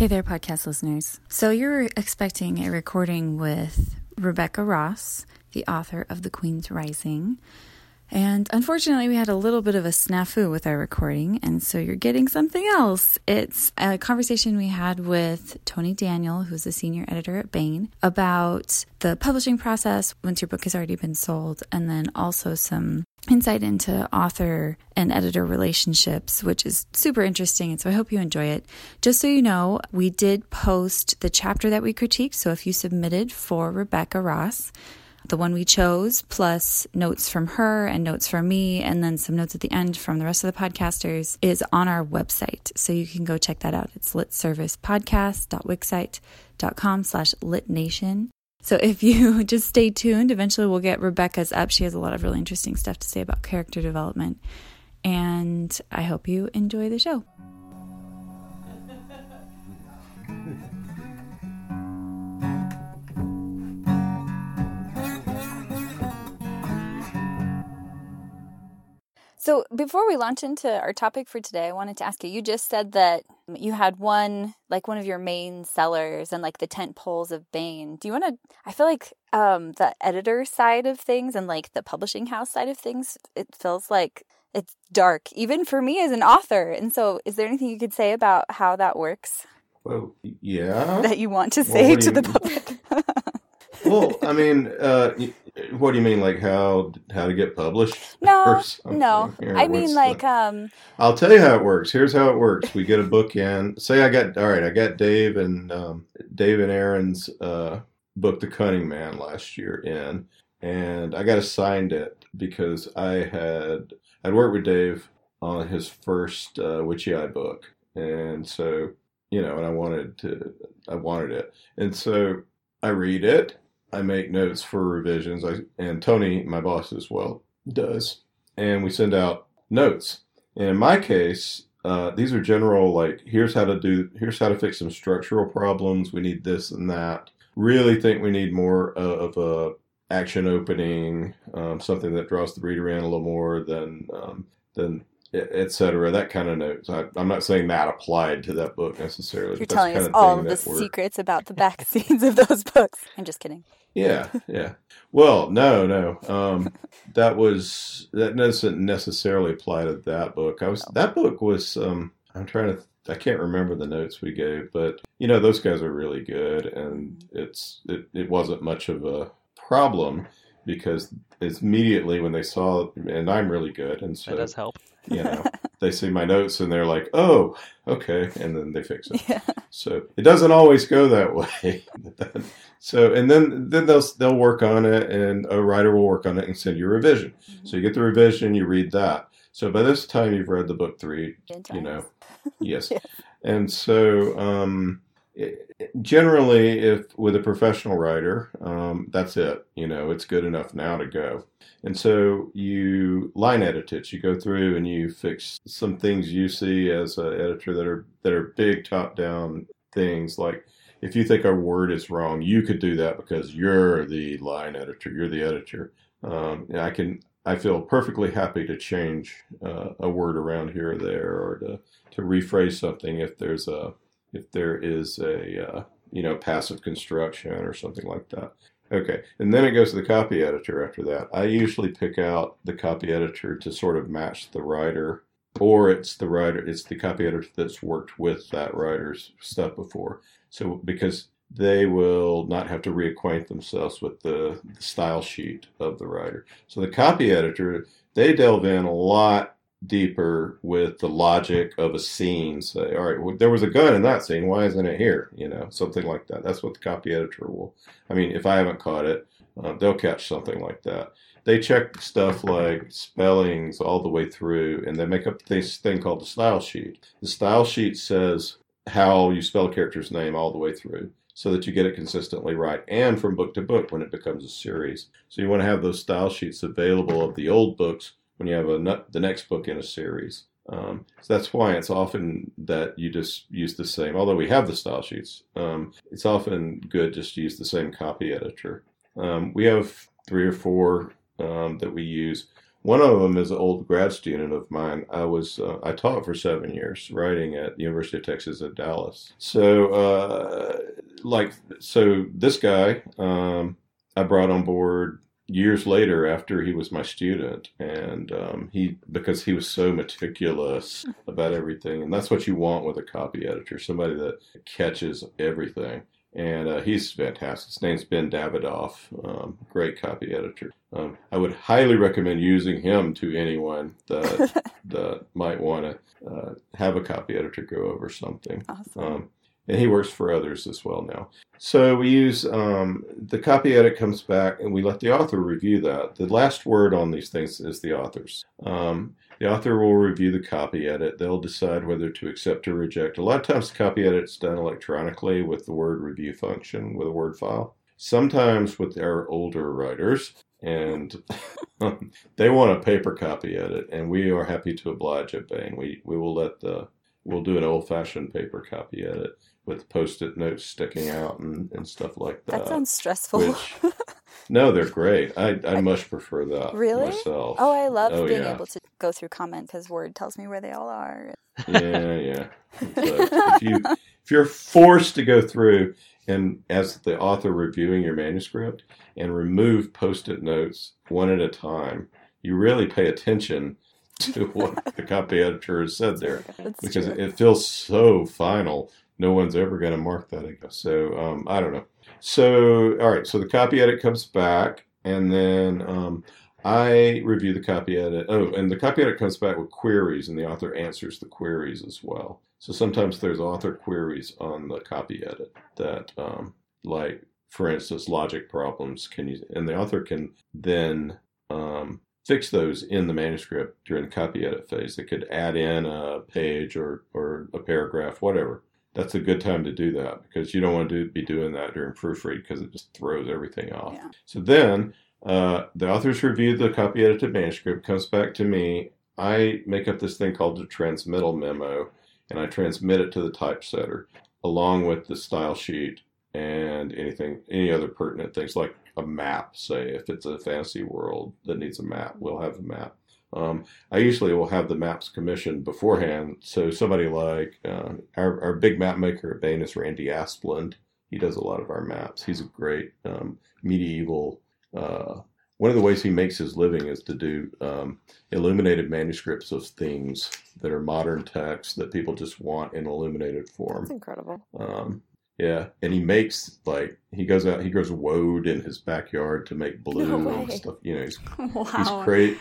Hey there, podcast listeners. So, you're expecting a recording with Rebecca Ross, the author of The Queen's Rising. And unfortunately, we had a little bit of a snafu with our recording, and so you're getting something else. It's a conversation we had with Tony Daniel, who's the senior editor at Baen, about the publishing process once your book has already been sold, and then also some insight into author and editor relationships, which is super interesting. And so I hope you enjoy it. Just so you know, we did post the chapter that we critiqued. So if you submitted for Rebecca Ross, the one we chose, plus notes from her and notes from me, and then some notes at the end from the rest of the podcasters, is on our website. So you can go check that out. It's litservicepodcast.wixsite.com slash litnation. So if you just stay tuned, eventually we'll get Rebecca's up. She has a lot of really interesting stuff to say about character development. And I hope you enjoy the show. So, before we launch into our topic for today, I wanted to ask you you just said that you had one, like one of your main sellers and like the tent poles of Baen. Do you want to? I feel like um, the editor side of things and like the publishing house side of things, it feels like it's dark, even for me as an author. And so, is there anything you could say about how that works? Well, yeah. That you want to say well, to the public? well, I mean, uh, what do you mean, like how how to get published? No, no. Here, I mean, like, the... um. I'll tell you how it works. Here's how it works. We get a book in. Say I got all right. I got Dave and um, Dave and Aaron's uh, book, The Cunning Man, last year in, and I got assigned it because I had I'd worked with Dave on his first uh, Witchy Eye book, and so you know, and I wanted to, I wanted it, and so I read it I make notes for revisions. I and Tony, my boss as well, does, and we send out notes. And in my case, uh, these are general like here's how to do here's how to fix some structural problems. We need this and that. Really think we need more of a action opening, um, something that draws the reader in a little more than um, than etc. That kind of notes. I, am not saying that applied to that book necessarily. You're telling us all of the secrets about the back scenes of those books. I'm just kidding. Yeah, yeah. Well, no, no. Um, that was that doesn't necessarily apply to that book. I was that book was. Um, I'm trying to. I can't remember the notes we gave, but you know those guys are really good, and it's it, it wasn't much of a problem because it's immediately when they saw and I'm really good, and so that does help. You know, they see my notes and they're like, "Oh, okay," and then they fix it. Yeah. So it doesn't always go that way. so and then then they'll they'll work on it, and a writer will work on it and send you a revision. Mm-hmm. So you get the revision, you read that. So by this time you've read the book three, you know, yes, and so um, generally, if with a professional writer, um, that's it. You know, it's good enough now to go. And so you line edit it. You go through and you fix some things you see as an editor that are that are big top down things. Like if you think a word is wrong, you could do that because you're the line editor. You're the editor. Um, I can. I feel perfectly happy to change uh, a word around here or there, or to to rephrase something if there's a if there is a uh, you know passive construction or something like that. Okay, and then it goes to the copy editor after that. I usually pick out the copy editor to sort of match the writer, or it's the writer, it's the copy editor that's worked with that writer's stuff before. So because they will not have to reacquaint themselves with the, the style sheet of the writer. So the copy editor, they delve in a lot deeper with the logic of a scene. Say, all right, well, there was a gun in that scene. Why isn't it here? You know, something like that. That's what the copy editor will. I mean, if I haven't caught it, uh, they'll catch something like that. They check stuff like spellings all the way through, and they make up this thing called the style sheet. The style sheet says how you spell a character's name all the way through so that you get it consistently right and from book to book when it becomes a series. So you want to have those style sheets available of the old books when you have a the next book in a series. Um, so that's why it's often that you just use the same. Although we have the style sheets, um, it's often good just to use the same copy editor. Um, we have three or four um, that we use. One of them is an old grad student of mine. I was uh, I taught for seven years writing at the University of Texas at Dallas. So uh, like so this guy um, I brought on board years later after he was my student and um, he because he was so meticulous about everything and that's what you want with a copy editor somebody that catches everything and uh, he's fantastic. His name's Ben Davidoff, um, great copy editor. Um, I would highly recommend using him to anyone that that might want to uh, have a copy editor go over something. Awesome. And he works for others as well now. So we use um, the copy edit comes back, and we let the author review that. The last word on these things is the author's. Um, the author will review the copy edit. They'll decide whether to accept or reject. A lot of times, the copy edit's done electronically with the word review function with a Word file. Sometimes with our older writers, and they want a paper copy edit, and we are happy to oblige at Baen. We we will let the we'll do an old fashioned paper copy edit with post-it notes sticking out and, and stuff like that. That sounds stressful. Which, no, they're great. I, I much prefer that Really? myself. oh, I love Oh, being yeah. able to go through comments because Word tells me where they all are. yeah, yeah. If you if you're forced to go through and as the author reviewing your manuscript and remove post-it notes one at a time, you really pay attention to what the copy editor has said there That's because true. it feels so final. No one's ever going to mark that again. So um, I don't know. So all right. So the copy edit comes back, and then um, I review the copy edit. Oh, and the copy edit comes back with queries, and the author answers the queries as well. So sometimes there's author queries on the copy edit that, um, like for instance, logic problems. Can you and the author can then um, fix those in the manuscript during the copy edit phase. They could add in a page or, or a paragraph, whatever. That's a good time to do that because you don't want to do, be doing that during proofread because it just throws everything off. Yeah. So then uh, the author's reviewed the copy edited manuscript, comes back to me. I make up this thing called the transmittal memo and I transmit it to the typesetter along with the style sheet and anything, any other pertinent things like a map. Say if it's a fantasy world that needs a map, we'll have a map. Um, I usually will have the maps commissioned beforehand. So somebody like uh, our, our big map maker at Baen is Randy Asplund. He does a lot of our maps. He's a great um, medieval. Uh, one of the ways he makes his living is to do um, illuminated manuscripts of things that are modern texts that people just want in illuminated form. That's incredible. Um, yeah, and he makes like he goes out, he grows woad in his backyard to make blue No and stuff. You know, he's wow. he's cra-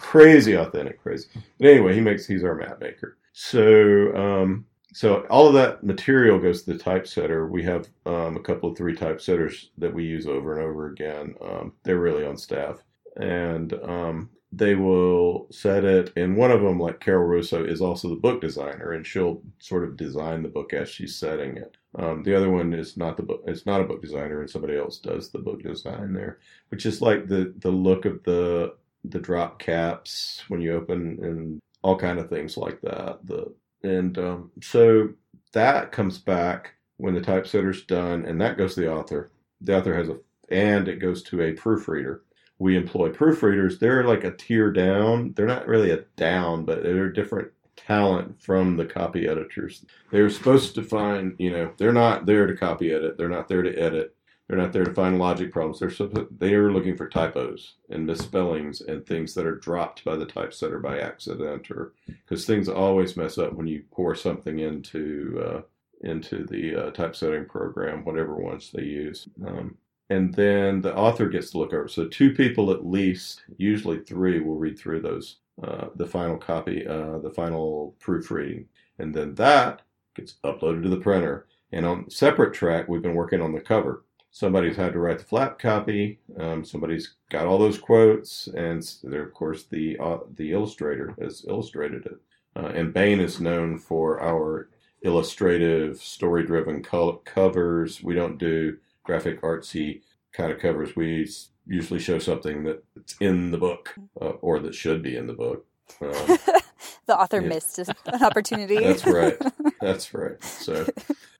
crazy authentic, crazy. But anyway, he makes he's our map maker. So um, so all of that material goes to the typesetter. We have um, a couple of three typesetters that we use over and over again. Um, they're really on staff, and um, they will set it. And one of them, like Carol Russo, is also the book designer, and she'll sort of design the book as she's setting it. Um, the other one is not the book; it's not a book designer, and somebody else does the book design there, which is like the the look of the the drop caps when you open and all kind of things like that. The and um, so that comes back when the typesetter's done, and that goes to the author. The author has a and it goes to a proofreader. We employ proofreaders. They're like a tier down. They're not really a down, but they're different talent from the copy editors. They're supposed to find, you know, they're not there to copy edit. They're not there to edit. They're not there to find logic problems. They're they are looking for typos and misspellings and things that are dropped by the typesetter by accident or because things always mess up when you pour something into uh, into the uh, typesetting program, whatever ones they use. Um, and then the author gets to look over. So two people at least, usually three, will read through those uh, the final copy, uh, the final proofreading, and then that gets uploaded to the printer. And on separate track, we've been working on the cover. Somebody's had to write the flap copy. Um, somebody's got all those quotes, and there, of course, the uh, the illustrator has illustrated it. Uh, and Baen is known for our illustrative, story-driven col- covers. We don't do graphic, artsy kind of covers. We usually show something that's in the book uh, or that should be in the book. Um, the author yeah. missed an opportunity. That's right. That's right. So,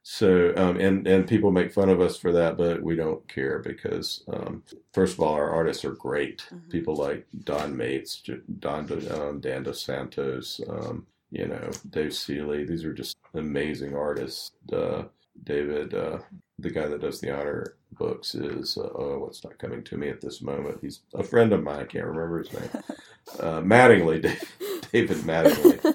So, um, and and people make fun of us for that, but we don't care because, um, first of all, our artists are great. Mhm. People like Don Maitz, Don um, Dan Dos Santos, um, you know, Dave Seeley. These are just amazing artists. Uh, David, uh, the guy that does the honor books, is uh, oh, what's not coming to me at this moment. He's a friend of mine. I can't remember his name. Uh, Mattingly, David Mattingly.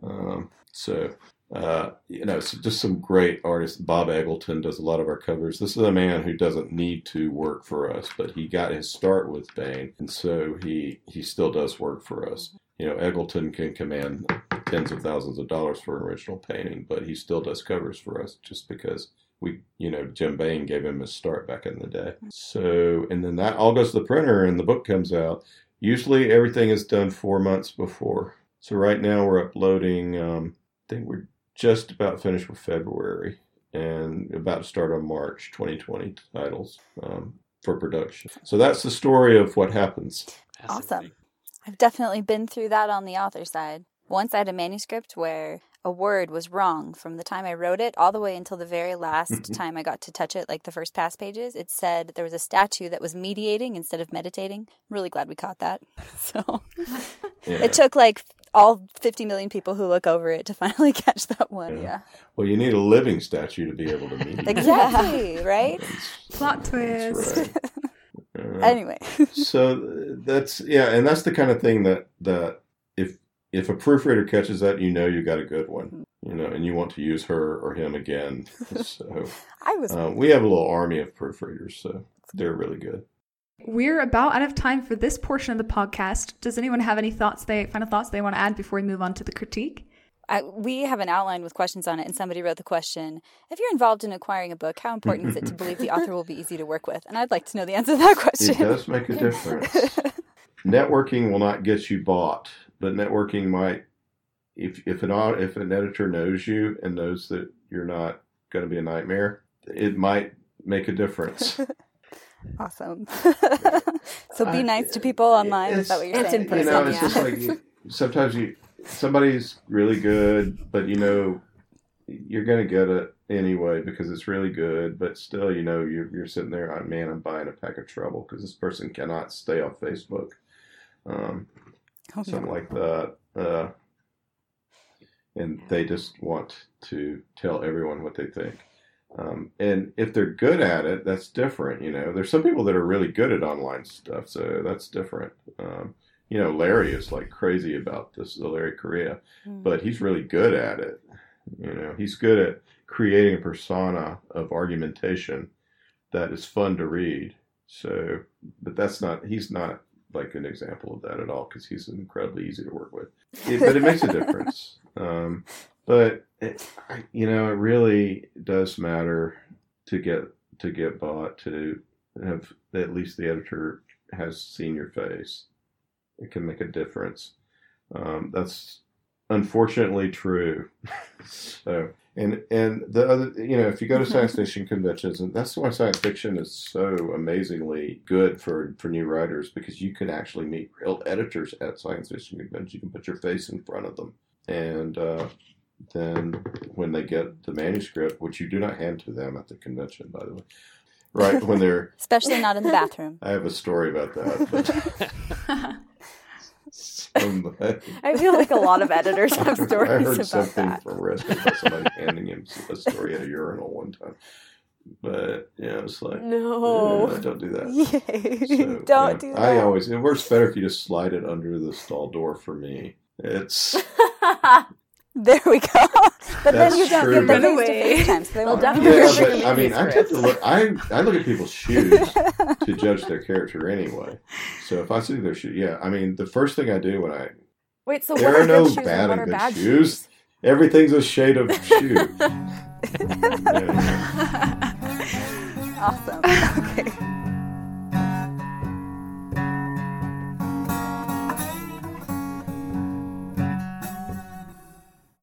Um, so, uh, you know, it's just some great artists. Bob Eggleton does a lot of our covers. This is a man who doesn't need to work for us, but he got his start with Baen, and so he he still does work for us. You know, Eggleton can command tens of thousands of dollars for an original painting, but he still does covers for us just because we, you know, Jim Baen gave him his start back in the day. So, and then that all goes to the printer, and the book comes out. Usually, everything is done four months before. So right now we're uploading. Um, I think we're just about finished with February and about to start on March 2020 titles um, for production. So that's the story of what happens. Awesome. I've definitely been through that on the author side. Once I had a manuscript where a word was wrong from the time I wrote it all the way until the very last time I got to touch it, like the first pass pages. It said there was a statue that was mediating instead of meditating. I'm really glad we caught that. So Yeah. it took like all 50 million people who look over it to finally catch that one. Yeah. Yeah. well, you need a living statue to be able to meet. it. Exactly, right? That's- Plot twist. right. Uh, Anyway. so that's yeah, and that's the kind of thing that that if if a proofreader catches that, you know you got a good one, you know, and you want to use her or him again. So I was uh, we have a little army of proofreaders, so they're really good. We're about out of time for this portion of the podcast. Does anyone have any thoughts they final thoughts they want to add before we move on to the critique? I, we have an outline with questions on it, and somebody wrote the question: If you're involved in acquiring a book, how important is it to believe the author will be easy to work with? And I'd like to know the answer to that question. It does make a difference. networking will not get you bought, but networking might. If if an if an editor knows you and knows that you're not going to be a nightmare, it might make a difference. awesome. so be I- nice to people online. Is that what you're it's saying? in you know, it's yeah. just like you- sometimes you somebody's really good, but you know you're going to get it anyway because it's really good. But still, you know, you're you're sitting there, oh, man, I'm buying a pack of trouble because this person cannot stay off Facebook. Um, Oh, no. something like that. Uh, and they just want to tell everyone what they think. Um, and if they're good at it, that's different. You know, there's some people that are really good at online stuff, so that's different. Um, you know, Larry is like crazy about this, the Larry Correia, Mm. but he's really good at it. You know, he's good at creating a persona of argumentation that is fun to read. So, but that's not, he's not like an example of that at all because he's incredibly easy to work with. It- but it makes a difference. Um, but it, you know, it really does matter to get to get bought to have at least the editor has seen your face. It can make a difference. Um, that's unfortunately true. so, and and the other, you know, if you go to science fiction conventions, and that's why science fiction is so amazingly good for for new writers because you can actually meet real editors at science fiction conventions. You can put your face in front of them, and uh, then when they get the manuscript, which you do not hand to them at the convention, by the way, right when they're Especially not in the bathroom. I have a story about that. Somebody, I feel like a lot of editors have stories I heard about something that. from Reston about somebody handing him a story at a urinal one time. But yeah, it's like No. yeah, don't do that. Yay. So, Don't yeah, do that. I always it works better if you just slide it under the stall door for me. It's there we go. But That's then you don't true, get the but- face to face time, so they They'll definitely yeah, You're but I mean, I tend to look. I I look at people's shoes to judge their character anyway. So if I see their shoe, yeah, I mean, the first thing I do when I Wait, so There what are are no shoes bad and what and good bad shoes. shoes? everything's a shade of shoe. Yeah. Awesome. Okay.